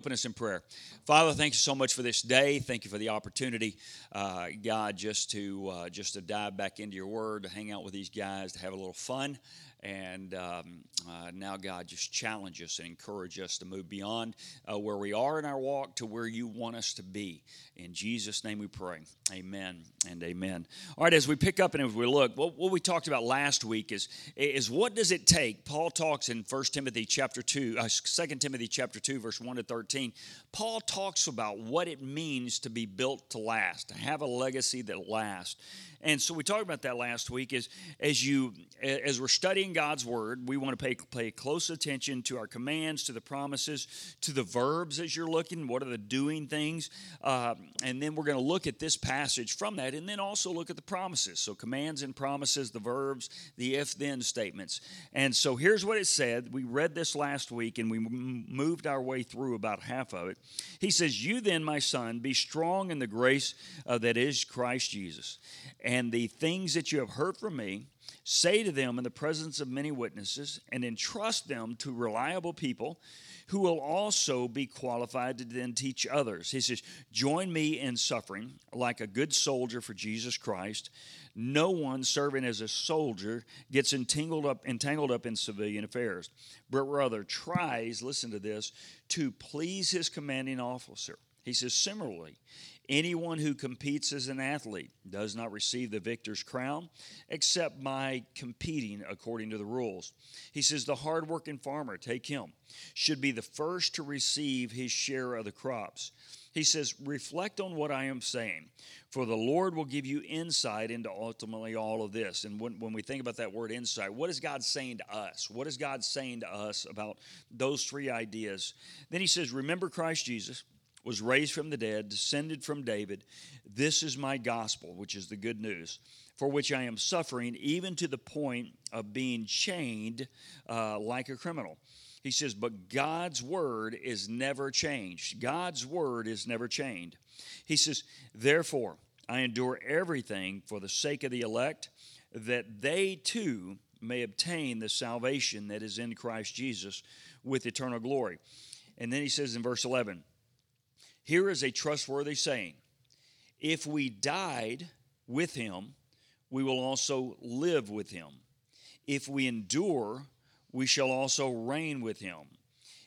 Open us in prayer. Father, thank you so much for this day. Thank you for the opportunity, uh, God, just to uh, just to dive back into your word, to hang out with these guys, to have a little fun. And um, uh, now, God, just challenge us and encourage us to move beyond uh, where we are in our walk to where you want us to be. In Jesus' name we pray. Amen and amen. All right, as we pick up and as we look, what, what we talked about last week is, is what does it take? Paul talks in 1 Timothy chapter 2, uh, 2 Timothy chapter 2, verse 1 to 13. Paul talks about what it means to be built to last, to have a legacy that lasts. And so we talked about that last week. Is as you as we're studying God's word, we want to pay pay close attention to our commands, to the promises, to the verbs as you're looking. What are the doing things? Uh, and then we're going to look at this passage from that, and then also look at the promises. So commands and promises, the verbs, the if then statements. And so here's what it said. We read this last week, and we moved our way through about half of it. He says, "You then, my son, be strong in the grace uh, that is Christ Jesus." And the things that you have heard from me, say to them in the presence of many witnesses, and entrust them to reliable people who will also be qualified to then teach others. He says, Join me in suffering like a good soldier for Jesus Christ. No one serving as a soldier gets entangled up, entangled up in civilian affairs, but rather tries, listen to this, to please his commanding officer. He says, Similarly, Anyone who competes as an athlete does not receive the victor's crown except by competing according to the rules. He says, The hardworking farmer, take him, should be the first to receive his share of the crops. He says, Reflect on what I am saying, for the Lord will give you insight into ultimately all of this. And when, when we think about that word insight, what is God saying to us? What is God saying to us about those three ideas? Then he says, Remember Christ Jesus was raised from the dead, descended from David. This is my gospel, which is the good news, for which I am suffering, even to the point of being chained uh, like a criminal. He says, But God's word is never changed. God's word is never chained. He says, Therefore, I endure everything for the sake of the elect, that they too may obtain the salvation that is in Christ Jesus with eternal glory. And then he says in verse 11, here is a trustworthy saying If we died with him, we will also live with him. If we endure, we shall also reign with him.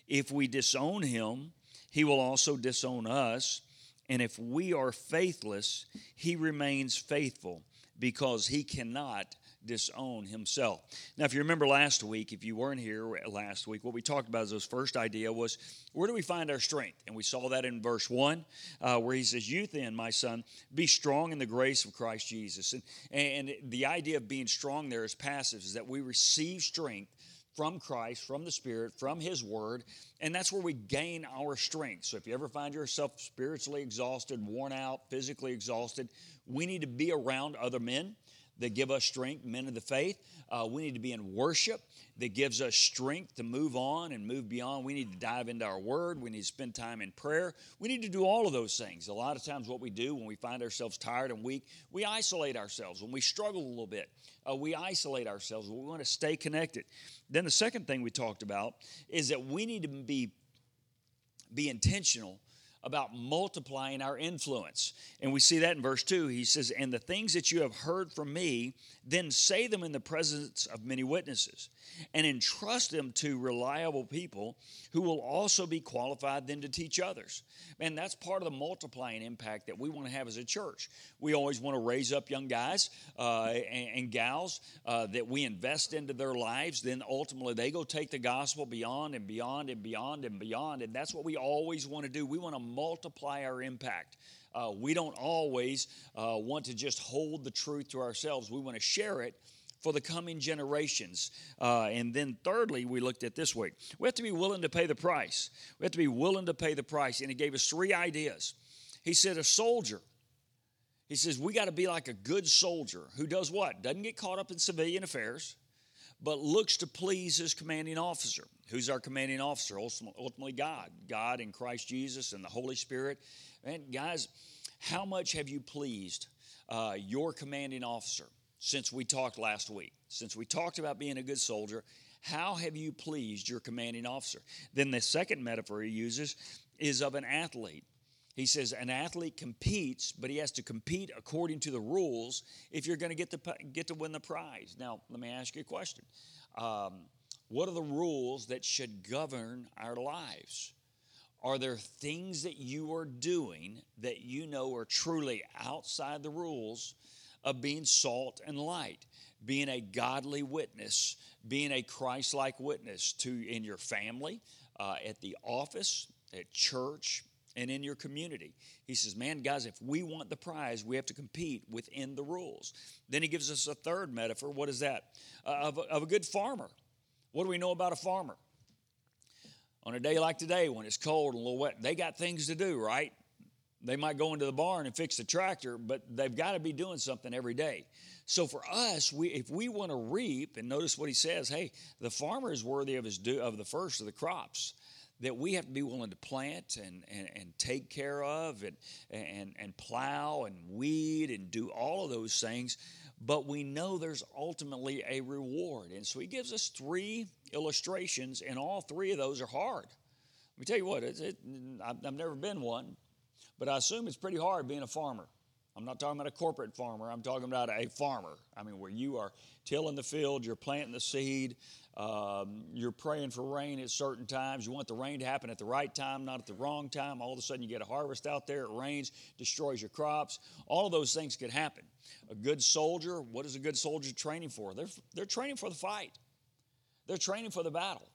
If we disown him, he will also disown us. And if we are faithless, he remains faithful because he cannot disown himself. Now, if you remember last week, if you weren't here last week, what we talked about is this first idea was where do we find our strength? And we saw that in verse 1, uh, where he says, You then, my son, be strong in the grace of Christ Jesus. And, and the idea of being strong there is passive, is that we receive strength from Christ, from the Spirit, from His Word, and that's where we gain our strength. So if you ever find yourself spiritually exhausted, worn out, physically exhausted, we need to be around other men that give us strength, men of the faith. Uh, we need to be in worship that gives us strength to move on and move beyond. We need to dive into our word. We need to spend time in prayer. We need to do all of those things. A lot of times, what we do when we find ourselves tired and weak, we isolate ourselves. When we struggle a little bit, uh, we isolate ourselves. We want to stay connected. Then the second thing we talked about is that we need to be, be intentional about multiplying our influence. And we see that in verse 2. He says, And the things that you have heard from me, then say them in the presence of many witnesses, and entrust them to reliable people who will also be qualified then to teach others. Man, that's part of the multiplying impact that we want to have as a church. We always want to raise up young guys uh, and, and, gals uh, that we invest into their lives. Then ultimately they go take the gospel beyond and beyond and beyond and beyond. And that's what we always want to do. We want to multiply our impact. Uh, we don't always uh, want to just hold the truth to ourselves. We want to share it for the coming generations. Uh, and then, thirdly, we looked at this way we have to be willing to pay the price. We have to be willing to pay the price. And he gave us three ideas. He said, a soldier. He says, we got to be like a good soldier who does what? Doesn't get caught up in civilian affairs, but looks to please his commanding officer. Who's our commanding officer? Ultimately, God. God in Christ Jesus and the Holy Spirit. And guys, how much have you pleased uh, your commanding officer since we talked last week? Since we talked about being a good soldier, how have you pleased your commanding officer? Then the second metaphor he uses is of an athlete. He says an athlete competes, but he has to compete according to the rules if you're going to get to get to win the prize. Now, let me ask you a question: um, What are the rules that should govern our lives? Are there things that you are doing that you know are truly outside the rules of being salt and light, being a godly witness, being a Christ-like witness to in your family, uh, at the office, at church, and in your community. He says, Man, guys, if we want the prize, we have to compete within the rules. Then he gives us a third metaphor. What is that? Uh, of, a, of a good farmer. What do we know about a farmer? On a day like today, when it's cold and a little wet, they got things to do, right? They might go into the barn and fix the tractor, but they've got to be doing something every day. So for us, we, if we want to reap, and notice what he says, hey, the farmer is worthy of his due, of the first of the crops that we have to be willing to plant and, and, and take care of and, and, and plow and weed and do all of those things. But we know there's ultimately a reward. And so he gives us three illustrations, and all three of those are hard. Let me tell you what, it, I've never been one, but I assume it's pretty hard being a farmer. I'm not talking about a corporate farmer. I'm talking about a farmer. I mean, where you are tilling the field, you're planting the seed, um, you're praying for rain at certain times. You want the rain to happen at the right time, not at the wrong time. All of a sudden, you get a harvest out there, it rains, destroys your crops. All of those things could happen. A good soldier, what is a good soldier training for? They're, they're training for the fight, they're training for the battle.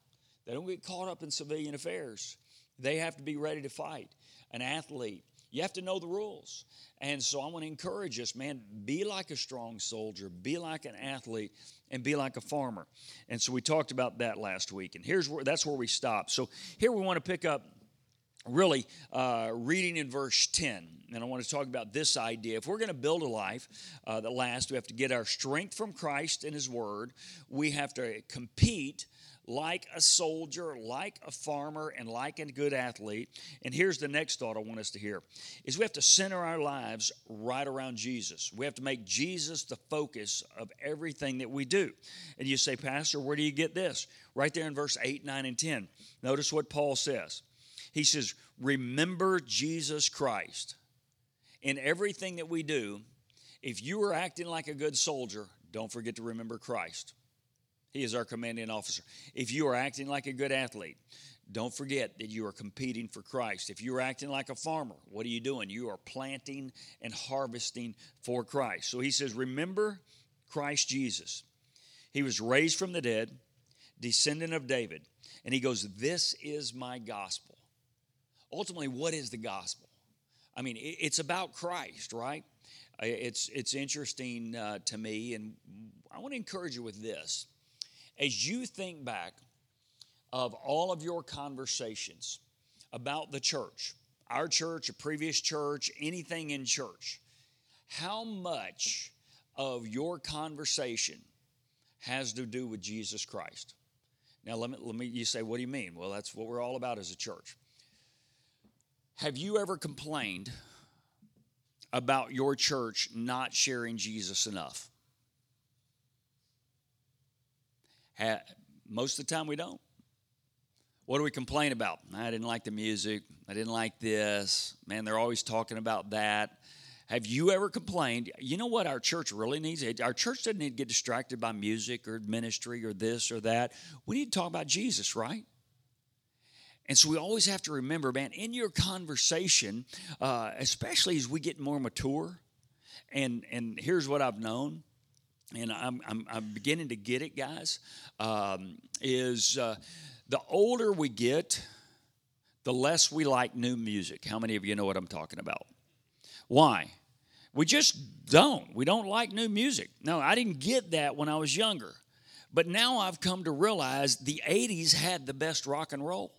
They don't get caught up in civilian affairs. They have to be ready to fight. An athlete, you have to know the rules. And so I want to encourage us, man, be like a strong soldier, be like an athlete, and be like a farmer. And so we talked about that last week. And here's where that's where we stop. So here we want to pick up really uh, reading in verse 10 and i want to talk about this idea if we're going to build a life uh, that lasts we have to get our strength from christ and his word we have to compete like a soldier, like a farmer, and like a good athlete. And here's the next thought I want us to hear is we have to center our lives right around Jesus. We have to make Jesus the focus of everything that we do. And you say, Pastor, where do you get this? Right there in verse 8, 9, and 10. Notice what Paul says. He says, Remember Jesus Christ. In everything that we do, if you are acting like a good soldier, don't forget to remember Christ. He is our commanding officer. If you are acting like a good athlete, don't forget that you are competing for Christ. If you're acting like a farmer, what are you doing? You are planting and harvesting for Christ. So he says, Remember Christ Jesus. He was raised from the dead, descendant of David. And he goes, This is my gospel. Ultimately, what is the gospel? I mean, it's about Christ, right? It's, it's interesting uh, to me, and I want to encourage you with this as you think back of all of your conversations about the church, our church, a previous church, anything in church, how much of your conversation has to do with Jesus Christ? Now, let me, let me, you say, what do you mean? Well, that's what we're all about as a church. Have you ever complained about your church not sharing Jesus enough? Most of the time, we don't. What do we complain about? I didn't like the music. I didn't like this. Man, they're always talking about that. Have you ever complained? You know what our church really needs? Our church doesn't need to get distracted by music or ministry or this or that. We need to talk about Jesus, right? And so we always have to remember, man, in your conversation, uh, especially as we get more mature, and and here's what I've known and I'm, I'm, I'm, beginning to get it, guys, um, is uh, the older we get, the less we like new music. How many of you know what I'm talking about? Why? We just don't. We don't like new music. No, I didn't get that when I was younger. But now I've come to realize the 80s had the best rock and roll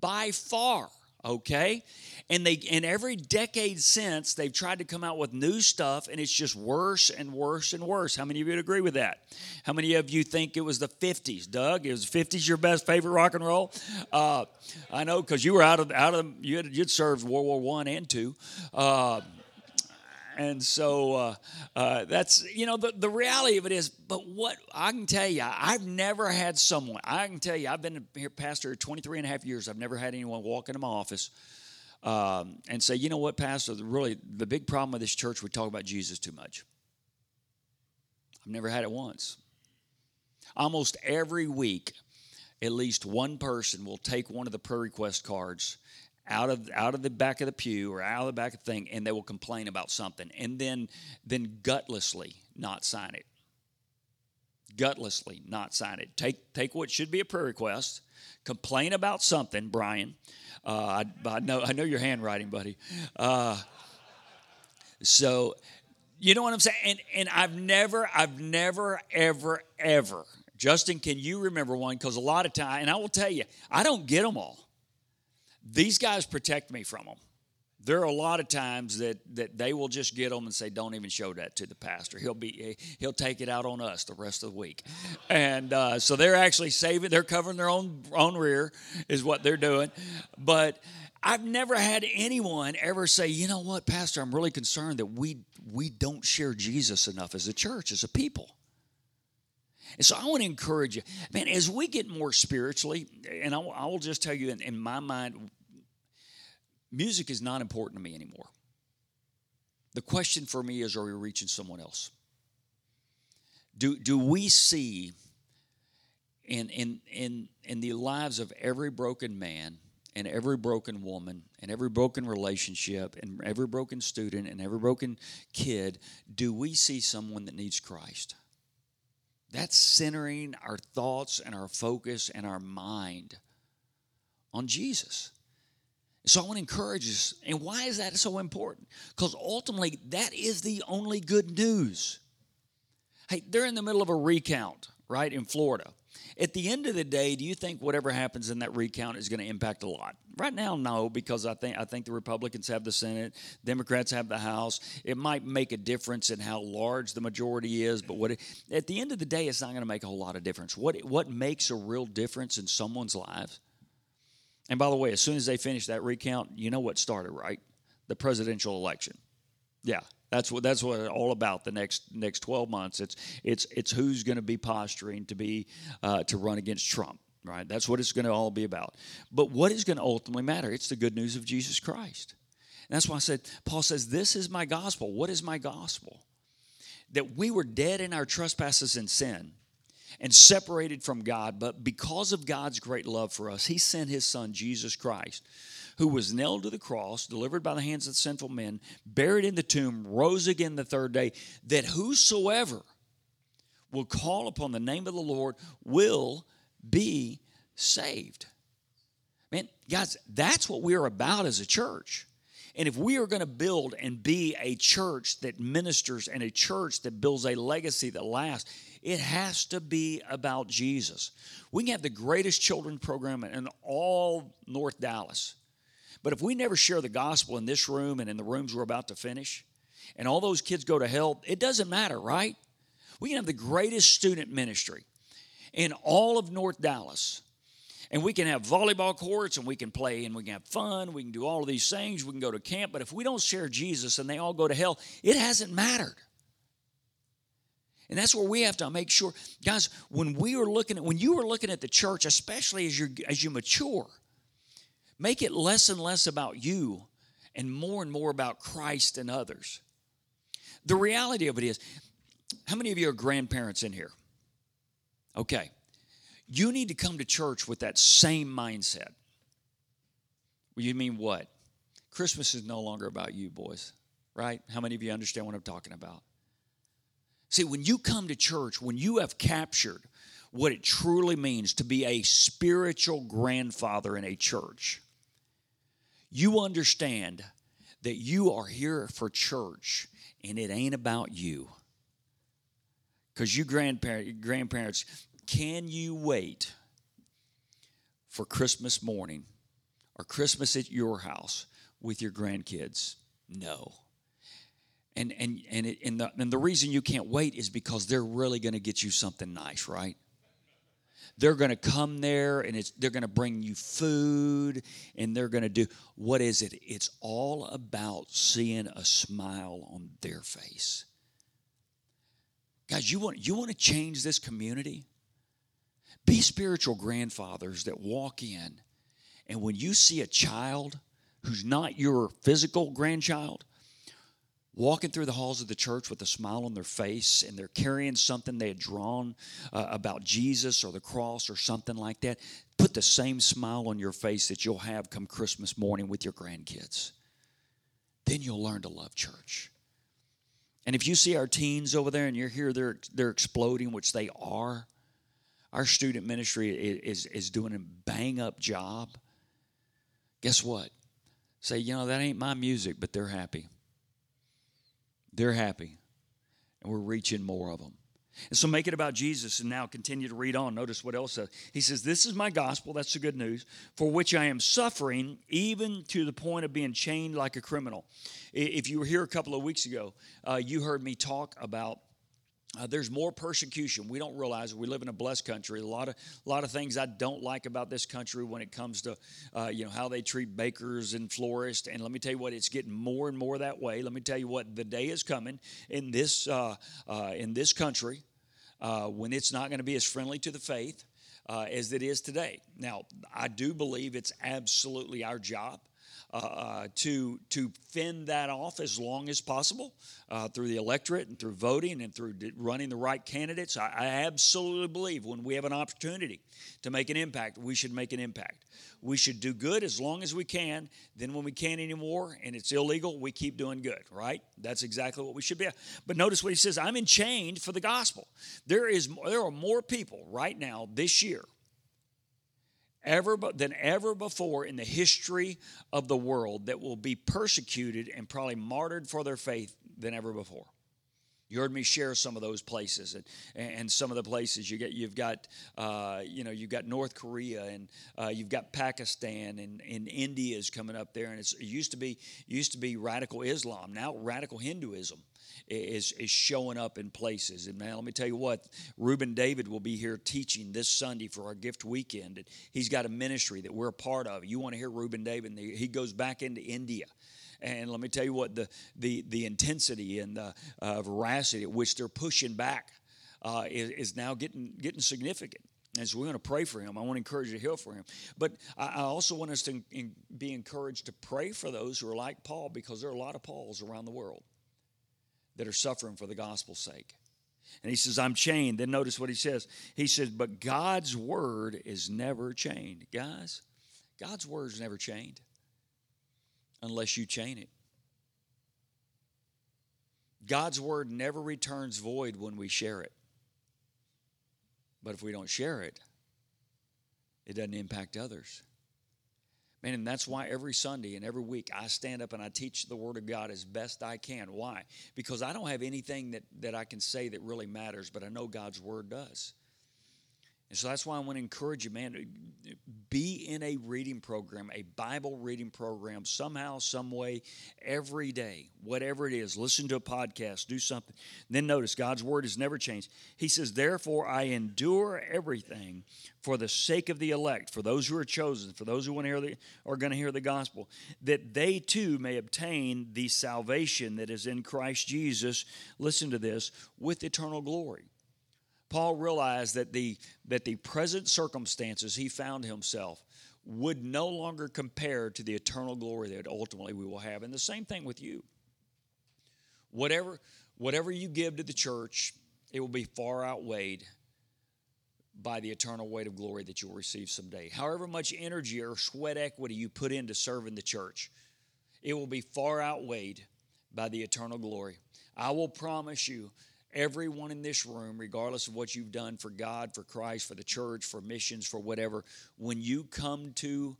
by far okay? And they in every decade since they've tried to come out with new stuff and it's just worse and worse and worse. How many of you would agree with that? How many of you think it was the 50s doug is 50s your best favorite rock and roll? Uh, i know because you were out of out of you had you'd served world war one and two. Uh, and so uh, uh, that's you know the, the reality of it is but what i can tell you i've never had someone i can tell you i've been here pastor 23 and a half years i've never had anyone walk into my office um, and say, you know what, Pastor, really, the big problem with this church, we talk about Jesus too much. I've never had it once. Almost every week, at least one person will take one of the prayer request cards out of out of the back of the pew or out of the back of the thing and they will complain about something and then then gutlessly not sign it. Gutlessly not sign it. Take take what should be a prayer request complain about something brian uh, I, I, know i know your handwriting buddy. Uh, so you know what i'm saying? And and i've never i've never ever ever justin can you remember one? Because a lot of time and i will tell you i don't get them all these guys protect me from them. There are a lot of times that that they will just get them and say, "Don't even show that to the pastor. He'll be he'll take it out on us the rest of the week." And uh, so they're actually saving. They're covering their own own rear, is what they're doing. But I've never had anyone ever say, "You know what, Pastor? I'm really concerned that we we don't share Jesus enough as a church, as a people." And so I want to encourage you, man, as we get more spiritually, and I, I will just tell you, in, in my mind, music is not important to me anymore. The question for me is are we reaching someone else? Do, do we see in, in, in, in the lives of every broken man and every broken woman and every broken relationship and every broken student and every broken kid, do we see someone that needs Christ? That's centering our thoughts and our focus and our mind on Jesus. So I want to encourage us. And why is that so important? Because ultimately, that is the only good news. Hey, they're in the middle of a recount, right, in Florida. At the end of the day, do you think whatever happens in that recount is going to impact a lot? Right now, no, because I think I think the Republicans have the Senate, Democrats have the House. It might make a difference in how large the majority is, but what it, at the end of the day, it's not going to make a whole lot of difference. What what makes a real difference in someone's lives? And by the way, as soon as they finish that recount, you know what started, right? The presidential election. Yeah, that's what that's what it's all about. The next next twelve months, it's it's it's who's going to be posturing to be uh, to run against Trump. Right. That's what it's going to all be about. But what is going to ultimately matter? It's the good news of Jesus Christ. And that's why I said Paul says, "This is my gospel." What is my gospel? That we were dead in our trespasses and sin and separated from God, but because of God's great love for us, He sent His Son, Jesus Christ, who was nailed to the cross, delivered by the hands of sinful men, buried in the tomb, rose again the third day, that whosoever will call upon the name of the Lord will be saved. Man, guys, that's what we're about as a church. And if we are going to build and be a church that ministers and a church that builds a legacy that lasts, it has to be about Jesus. We can have the greatest children program in all North Dallas. But if we never share the gospel in this room and in the rooms we're about to finish, and all those kids go to hell, it doesn't matter, right? We can have the greatest student ministry in all of North Dallas. And we can have volleyball courts and we can play and we can have fun. We can do all of these things. We can go to camp. But if we don't share Jesus and they all go to hell, it hasn't mattered. And that's where we have to make sure, guys, when we are looking at, when you are looking at the church, especially as you as you mature, Make it less and less about you and more and more about Christ and others. The reality of it is, how many of you are grandparents in here? Okay. You need to come to church with that same mindset. You mean what? Christmas is no longer about you, boys, right? How many of you understand what I'm talking about? See, when you come to church, when you have captured what it truly means to be a spiritual grandfather in a church, you understand that you are here for church and it ain't about you. Because you grandparent, grandparents, can you wait for Christmas morning or Christmas at your house with your grandkids? No. And and and, it, and the and the reason you can't wait is because they're really going to get you something nice, right? They're going to come there and it's, they're going to bring you food and they're going to do what is it? It's all about seeing a smile on their face. Guys, you want, you want to change this community? Be spiritual grandfathers that walk in and when you see a child who's not your physical grandchild, walking through the halls of the church with a smile on their face and they're carrying something they had drawn uh, about Jesus or the cross or something like that, put the same smile on your face that you'll have come Christmas morning with your grandkids. Then you'll learn to love church. And if you see our teens over there and you're here, they're, they're exploding, which they are. Our student ministry is, is doing a bang up job. Guess what? Say, you know, that ain't my music, but they're happy. They're happy. And we're reaching more of them. And so make it about Jesus and now continue to read on. Notice what else says. He says, This is my gospel, that's the good news, for which I am suffering, even to the point of being chained like a criminal. If you were here a couple of weeks ago, uh, you heard me talk about uh, there's more persecution. We don't realize. We live in a blessed country. A lot of a lot of things I don't like about this country when it comes to uh, you know how they treat bakers and florists. And let me tell you what, it's getting more and more that way. Let me tell you what, the day is coming in this uh, uh in this country uh, when it's not going to be as friendly to the faith uh, as it is today. Now, I do believe it's absolutely our job uh, uh, to to fend that off as long as possible uh, through the electorate and through voting and through running the right candidates. I, I, absolutely believe when we have an opportunity to make an impact, we should make an impact. We should do good as long as we can. Then, when we can't anymore and it's illegal, we keep doing good. Right? That's exactly what we should be. But notice what he says: "I'm enchained for the gospel." There is there are more people right now this year ever than ever before in the history of the world that will be persecuted and probably martyred for their faith than ever before. You heard me share some of those places, and, and some of the places you get. You've got, uh, you know, you've got North Korea, and uh, you've got Pakistan, and, and India is coming up there. And it used to be used to be radical Islam. Now radical Hinduism is, is showing up in places. And man, let me tell you what, Reuben David will be here teaching this Sunday for our gift weekend. And he's got a ministry that we're a part of. You want to hear Reuben David? He goes back into India. And let me tell you what, the, the, the intensity and the uh, veracity at which they're pushing back uh, is, is now getting, getting significant. And so we're going to pray for him. I want to encourage you to heal for him. But I also want us to be encouraged to pray for those who are like Paul because there are a lot of Pauls around the world that are suffering for the gospel's sake. And he says, I'm chained. Then notice what he says. He says, But God's word is never chained. Guys, God's word is never chained unless you chain it. God's word never returns void when we share it. But if we don't share it, it doesn't impact others. Man, and that's why every Sunday and every week I stand up and I teach the Word of God as best I can. Why? Because I don't have anything that, that I can say that really matters, but I know God's Word does. And so that's why I want to encourage you, man, to be in a reading program, a Bible reading program, somehow, some way, every day, whatever it is. Listen to a podcast, do something. And then notice God's word has never changed. He says, Therefore, I endure everything for the sake of the elect, for those who are chosen, for those who want to hear the, are going to hear the gospel, that they too may obtain the salvation that is in Christ Jesus. Listen to this with eternal glory. Paul realized that the, that the present circumstances he found himself would no longer compare to the eternal glory that ultimately we will have. And the same thing with you. Whatever, whatever you give to the church, it will be far outweighed by the eternal weight of glory that you'll receive someday. However much energy or sweat equity you put into serving the church, it will be far outweighed by the eternal glory. I will promise you Everyone in this room, regardless of what you've done for God, for Christ, for the church, for missions, for whatever, when you come to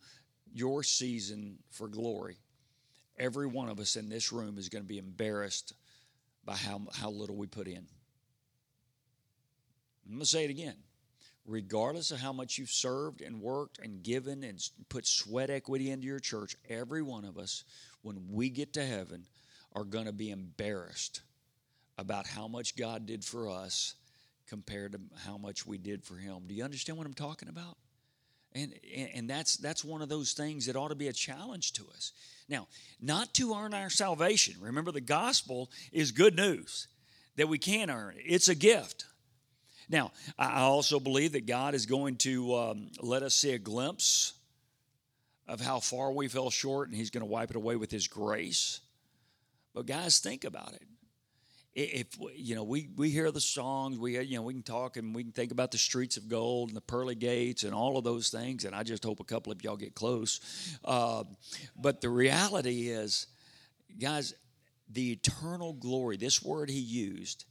your season for glory, every one of us in this room is going to be embarrassed by how, how little we put in. I'm going to say it again. Regardless of how much you've served and worked and given and put sweat equity into your church, every one of us, when we get to heaven, are going to be embarrassed about how much God did for us compared to how much we did for him. Do you understand what I'm talking about? And, and that's that's one of those things that ought to be a challenge to us. Now, not to earn our salvation. Remember, the gospel is good news that we can earn. It's a gift. Now, I also believe that God is going to um, let us see a glimpse of how far we fell short, and He's going to wipe it away with His grace. But guys, think about it. If you know, we we hear the songs, we you know, we can talk and we can think about the streets of gold and the pearly gates and all of those things. And I just hope a couple of y'all get close. Uh, but the reality is, guys, the eternal glory. This word he used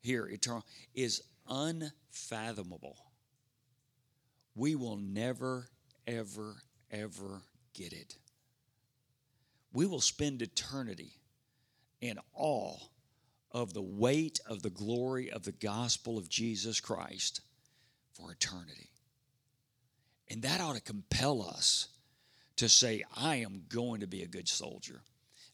here, eternal, is unfathomable. We will never, ever, ever get it. We will spend eternity in awe of the weight of the glory of the gospel of Jesus Christ for eternity. And that ought to compel us to say, I am going to be a good soldier.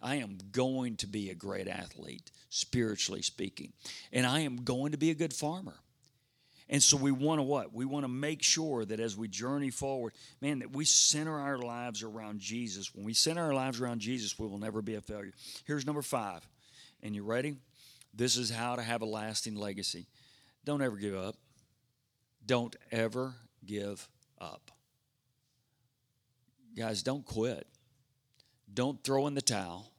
I am going to be a great athlete, spiritually speaking. And I am going to be a good farmer. And so we want to what? We want to make sure that as we journey forward, man, that we center our lives around Jesus. When we center our lives around Jesus, we will never be a failure. Here's number five. And you ready? This is how to have a lasting legacy. Don't ever give up. Don't ever give up. Guys, don't quit. Don't throw in the towel.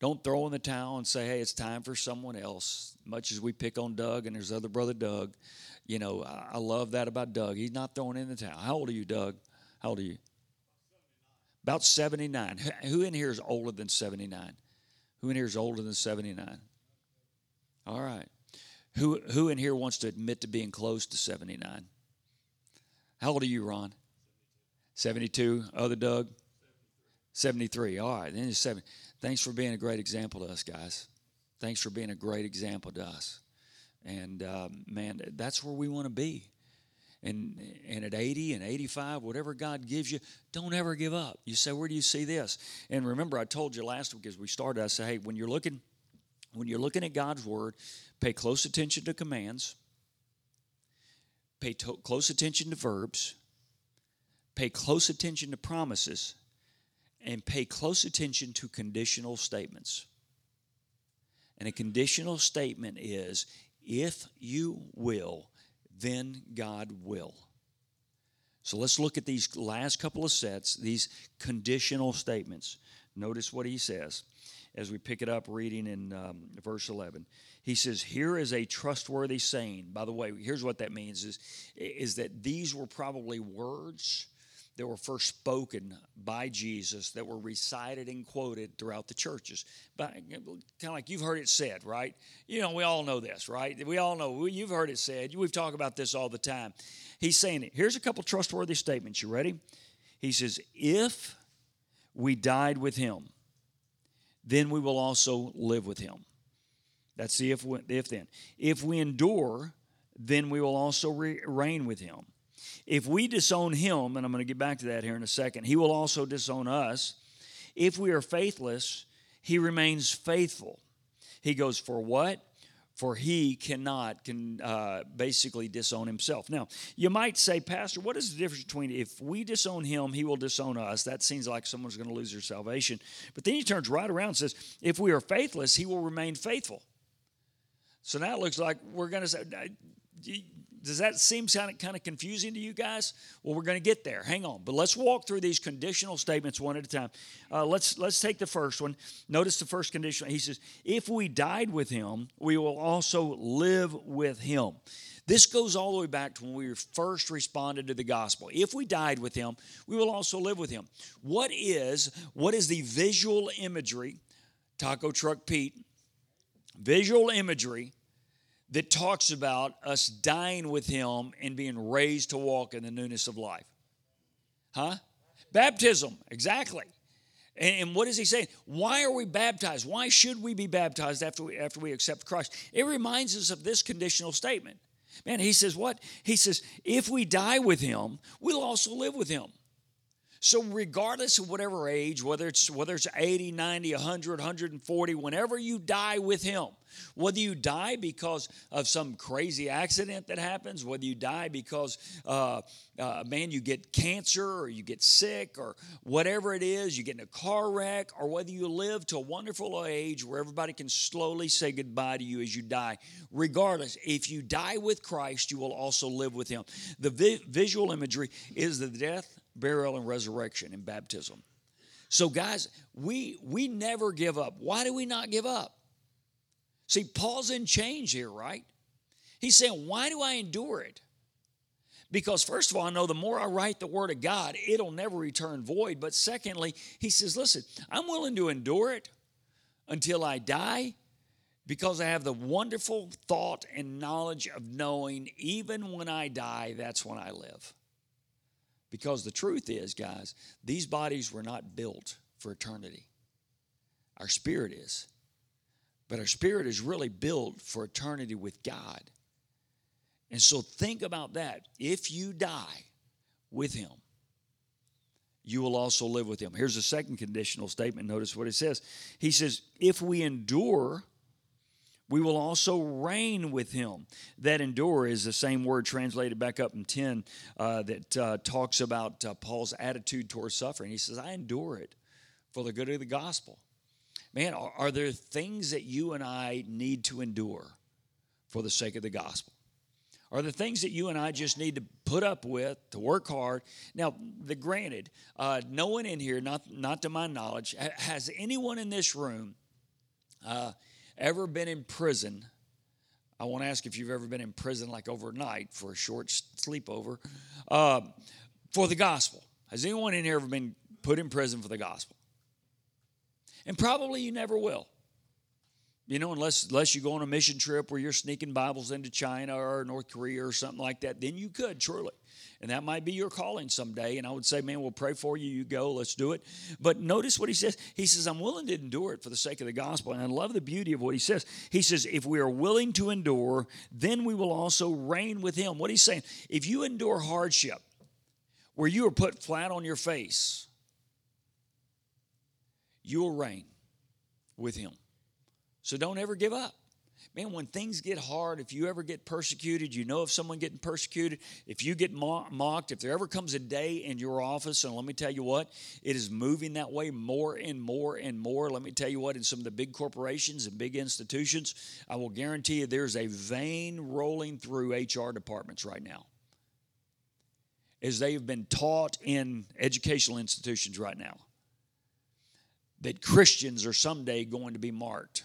Don't throw in the towel and say, hey, it's time for someone else. Much as we pick on Doug and his other brother, Doug, you know, I love that about Doug. He's not throwing in the towel. How old are you, Doug? How old are you? About 79. Who in here is older than 79? Who in here is older than 79? All right. Who, who in here wants to admit to being close to 79? How old are you, Ron? 72. Other Doug? 73. All right. Then it's 70. Thanks for being a great example to us, guys. Thanks for being a great example to us. And um, man, that's where we want to be. And, and at 80 and 85, whatever God gives you, don't ever give up. You say, Where do you see this? And remember, I told you last week as we started, I said, Hey, when you're looking, when you're looking at God's word, pay close attention to commands, pay to- close attention to verbs, pay close attention to promises, and pay close attention to conditional statements. And a conditional statement is if you will, then God will. So let's look at these last couple of sets, these conditional statements. Notice what he says as we pick it up reading in um, verse 11 he says here is a trustworthy saying by the way here's what that means is, is that these were probably words that were first spoken by Jesus that were recited and quoted throughout the churches. But kind of like you've heard it said, right? You know, we all know this, right? We all know, you've heard it said. We've talked about this all the time. He's saying it. Here's a couple trustworthy statements. You ready? He says, If we died with him, then we will also live with him. That's the if, if then. If we endure, then we will also reign with him. If we disown him, and I'm going to get back to that here in a second, he will also disown us. If we are faithless, he remains faithful. He goes, For what? For he cannot can uh, basically disown himself. Now, you might say, Pastor, what is the difference between if we disown him, he will disown us? That seems like someone's going to lose their salvation. But then he turns right around and says, If we are faithless, he will remain faithful. So now it looks like we're going to say, does that seem kind of kind of confusing to you guys? Well, we're going to get there. Hang on, but let's walk through these conditional statements one at a time. Uh, let's let's take the first one. Notice the first condition. He says, "If we died with Him, we will also live with Him." This goes all the way back to when we first responded to the gospel. If we died with Him, we will also live with Him. What is what is the visual imagery? Taco Truck Pete. Visual imagery that talks about us dying with him and being raised to walk in the newness of life? Huh? Baptism, exactly. And, what is he saying? Why are we baptized? Why should we be baptized after we, after we accept Christ? It reminds us of this conditional statement. Man, he says what? He says, if we die with him, we'll also live with him. So regardless of whatever age, whether it's whether it's 80, 90, 100, 140, whenever you die with him, whether you die because of some crazy accident that happens, whether you die because, uh, uh, man, you get cancer or you get sick or whatever it is, you get in a car wreck, or whether you live to a wonderful age where everybody can slowly say goodbye to you as you die, regardless, if you die with Christ, you will also live with him. The vi- visual imagery is the death burial, and resurrection and baptism. So, guys, we we never give up. Why do we not give up? See, Paul's in change here, right? He's saying, Why do I endure it? Because, first of all, I know the more I write the Word of God, it'll never return void. But secondly, he says, Listen, I'm willing to endure it until I die because I have the wonderful thought and knowledge of knowing even when I die, that's when I live. Because the truth is, guys, these bodies were not built for eternity. Our spirit is. But our spirit is really built for eternity with God. And so think about that. If you die with Him, you will also live with Him. Here's a second conditional statement. Notice what it says. He says, If we endure, we will also reign with him. That endure is the same word translated back up in 10 uh, that uh, talks about uh, Paul's attitude towards suffering. He says, I endure it for the good of the gospel. Man, are, are there things that you and I need to endure for the sake of the gospel? Are the things that you and I just need to put up with to work hard? Now, the granted, uh, no one in here, not not to my knowledge, has anyone in this room uh, ever been in prison, I want to ask if you've ever been in prison like overnight for a short sleepover uh, for the gospel. Has anyone in here ever been put in prison for the gospel? And probably you never will. You know, unless unless you go on a mission trip where you're sneaking Bibles into China or North Korea or something like that, then you could truly. And that might be your calling someday. And I would say, man, we'll pray for you. You go, let's do it. But notice what he says. He says, I'm willing to endure it for the sake of the gospel. And I love the beauty of what he says. He says, if we are willing to endure, then we will also reign with him. What he's saying, if you endure hardship where you are put flat on your face, you will reign with him. So don't ever give up man, when things get hard, if you ever get persecuted, you know of someone getting persecuted, if you get mocked, if there ever comes a day in your office, and let me tell you what, it is moving that way more and more and more. Let me tell you what, in some of the big corporations and big institutions, I will guarantee you there's a vein rolling through HR departments right now. As they have been taught in educational institutions right now, that Christians are someday going to be marked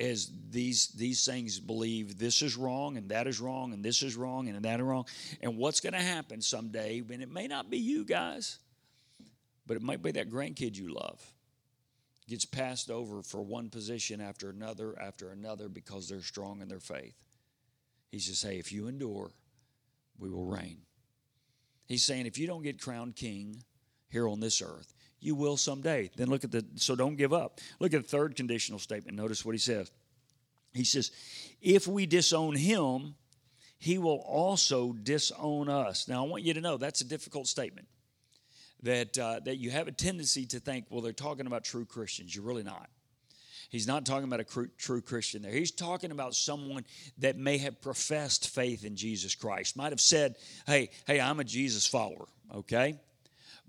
as these these things believe this is wrong and that is wrong and this is wrong and that is wrong. And what's going to happen someday and it may not be you guys but it might be that grandkid you love gets passed over for one position after another after another because they're strong in their faith. He says hey if you endure we will reign. He's saying if you don't get crowned king here on this earth you will someday. Then look at the, so don't give up. Look at the third conditional statement. Notice what he says. He says, if we disown him, he will also disown us. Now, I want you to know that's a difficult statement. That, uh, that you have a tendency to think, well, they're talking about true Christians. You're really not. He's not talking about a true Christian there. He's talking about someone that may have professed faith in Jesus Christ, might have said, hey, hey, I'm a Jesus follower, okay?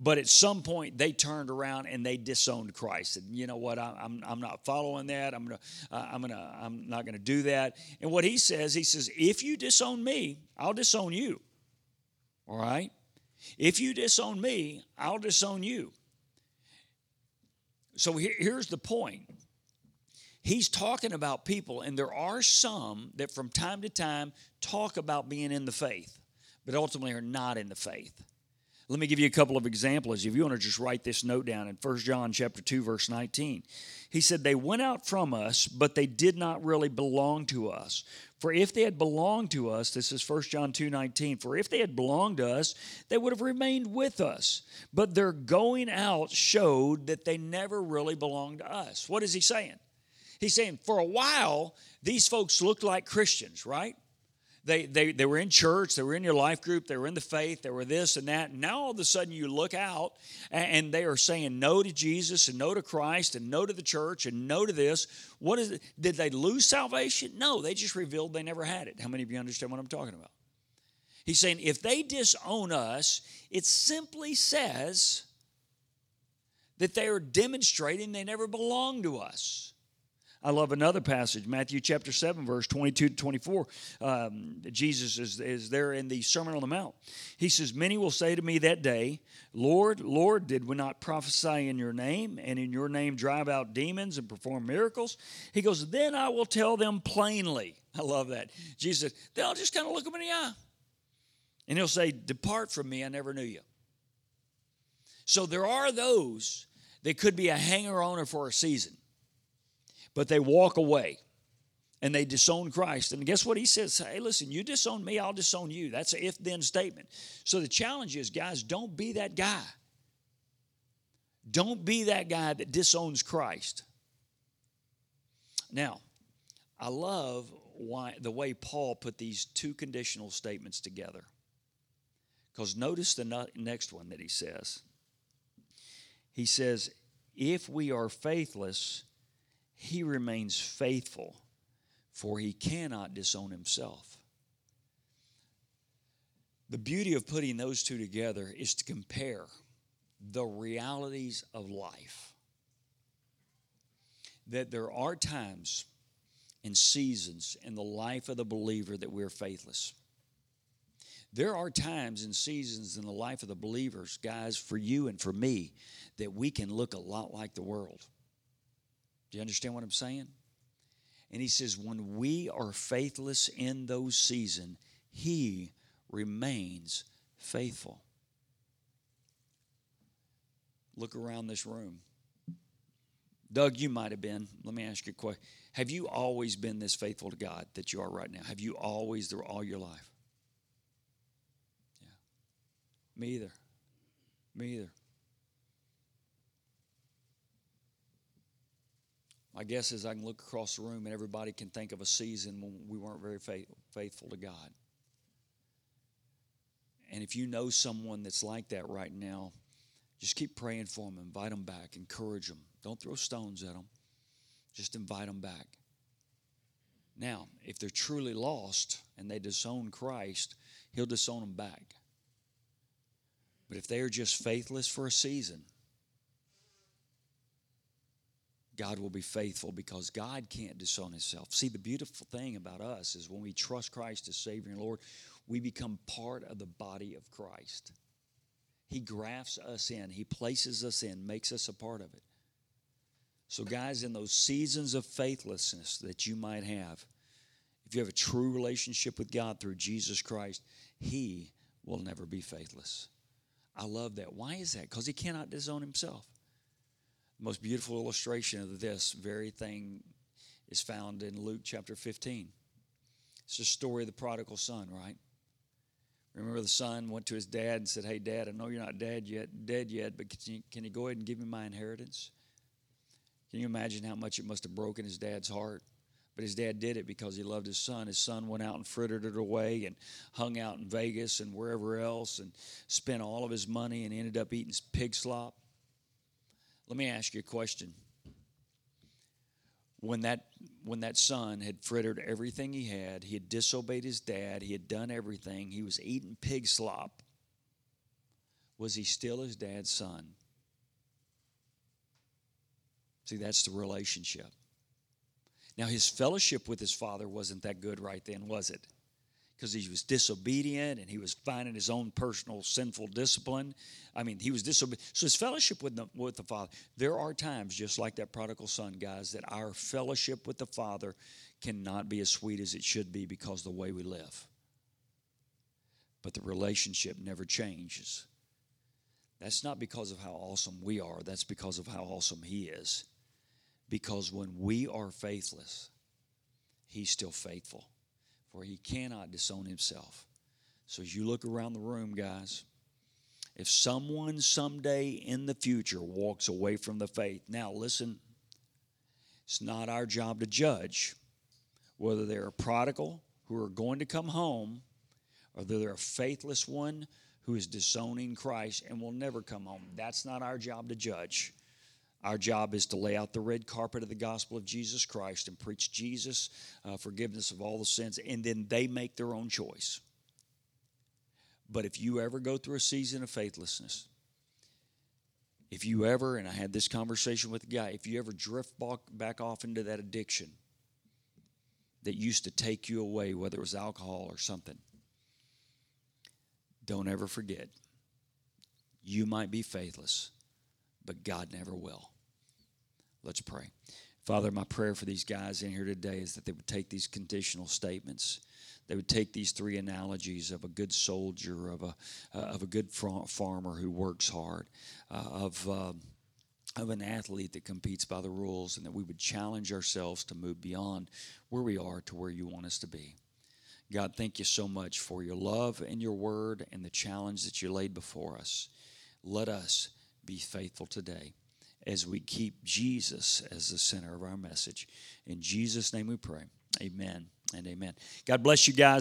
But at some point, they turned around and they disowned Christ. And you know what? I'm, I'm not following that. I'm gonna, I'm gonna, I'm not gonna do that. And what he says, he says, if you disown me, I'll disown you. All right. If you disown me, I'll disown you. So here, here's the point. He's talking about people, and there are some that from time to time talk about being in the faith, but ultimately are not in the faith. Let me give you a couple of examples. If you want to just write this note down in 1 John chapter 2 verse 19. He said they went out from us, but they did not really belong to us. For if they had belonged to us, this is 1 John 2 19, for if they had belonged to us, they would have remained with us. But their going out showed that they never really belonged to us. What is he saying? He's saying for a while, these folks looked like Christians, right? They, they, they were in church, they were in your life group, they were in the faith, they were this and that. And now all of a sudden you look out and they are saying no to Jesus and no to Christ and no to the church and no to this. What is it? Did they lose salvation? No, they just revealed they never had it. How many of you understand what I'm talking about? He's saying if they disown us, it simply says that they are demonstrating they never belong to us. I love another passage, Matthew chapter 7, verse 22 to 24. Um, Jesus is, is there in the Sermon on the Mount. He says, Many will say to me that day, Lord, Lord, did we not prophesy in your name, and in your name drive out demons and perform miracles? He goes, Then I will tell them plainly. I love that. Jesus Then I'll just kind of look them in the eye. And he'll say, Depart from me, I never knew you. So there are those that could be a hanger on for a season but they walk away and they disown Christ. And guess what he says? Hey, listen, you disown me, I'll disown you. That's an if then statement. So the challenge is, guys, don't be that guy. Don't be that guy that disowns Christ. Now, I love why the way Paul put these two conditional statements together. Because notice the next one that he says. He says, if we are faithless, he remains faithful, for he cannot disown himself. The beauty of putting those two together is to compare the realities of life. That there are times and seasons in the life of the believer that we're faithless. There are times and seasons in the life of the believers, guys, for you and for me, that we can look a lot like the world. Do you understand what I'm saying? And he says, when we are faithless in those seasons, he remains faithful. Look around this room. Doug, you might have been. Let me ask you a question. Have you always been this faithful to God that you are right now? Have you always through all your life? Yeah. Me either. Me either. My guess is I can look across the room and everybody can think of a season when we weren't very faithful to God. And if you know someone that's like that right now, just keep praying for them, invite them back, encourage them. Don't throw stones at them, just invite them back. Now, if they're truly lost and they disown Christ, He'll disown them back. But if they are just faithless for a season, God will be faithful because God can't disown himself. See, the beautiful thing about us is when we trust Christ as Savior and Lord, we become part of the body of Christ. He grafts us in, He places us in, makes us a part of it. So, guys, in those seasons of faithlessness that you might have, if you have a true relationship with God through Jesus Christ, He will never be faithless. I love that. Why is that? Because He cannot disown Himself most beautiful illustration of this very thing is found in Luke chapter 15. It's the story of the prodigal son, right? Remember, the son went to his dad and said, Hey, dad, I know you're not dead yet, dead yet, but can you, can you go ahead and give me my inheritance? Can you imagine how much it must have broken his dad's heart? But his dad did it because he loved his son. His son went out and frittered it away and hung out in Vegas and wherever else and spent all of his money and ended up eating pig slop. Let me ask you a question. When that when that son had frittered everything he had, he had disobeyed his dad, he had done everything, he was eating pig slop. Was he still his dad's son? See, that's the relationship. Now, his fellowship with his father wasn't that good right then, was it? Because he was disobedient and he was finding his own personal sinful discipline. I mean, he was disobedient. So his fellowship with the, with the Father. There are times, just like that prodigal son, guys, that our fellowship with the Father cannot be as sweet as it should be because the way we live. But the relationship never changes. That's not because of how awesome we are, that's because of how awesome He is. Because when we are faithless, He's still faithful for he cannot disown himself. So as you look around the room, guys, if someone someday in the future walks away from the faith, now listen, it's not our job to judge whether they're a prodigal who are going to come home or whether they're a faithless one who is disowning Christ and will never come home. That's not our job to judge. Our job is to lay out the red carpet of the gospel of Jesus Christ and preach Jesus, uh, forgiveness of all the sins, and then they make their own choice. But if you ever go through a season of faithlessness, if you ever, and I had this conversation with a guy, if you ever drift back off into that addiction that used to take you away, whether it was alcohol or something, don't ever forget. You might be faithless, but God never will. Let's pray. Father, my prayer for these guys in here today is that they would take these conditional statements they would take these three analogies of a good soldier, of a, uh, of a good farmer who works hard, uh, of, uh, of an athlete that competes by the rules, and that we would challenge ourselves to move beyond where we are to where you want us to be. God, thank you so much for your love and your word and the challenge that you laid before us. Let us be faithful today as we keep Jesus as the center of our message. In Jesus' name we pray. Amen and amen. God bless you guys.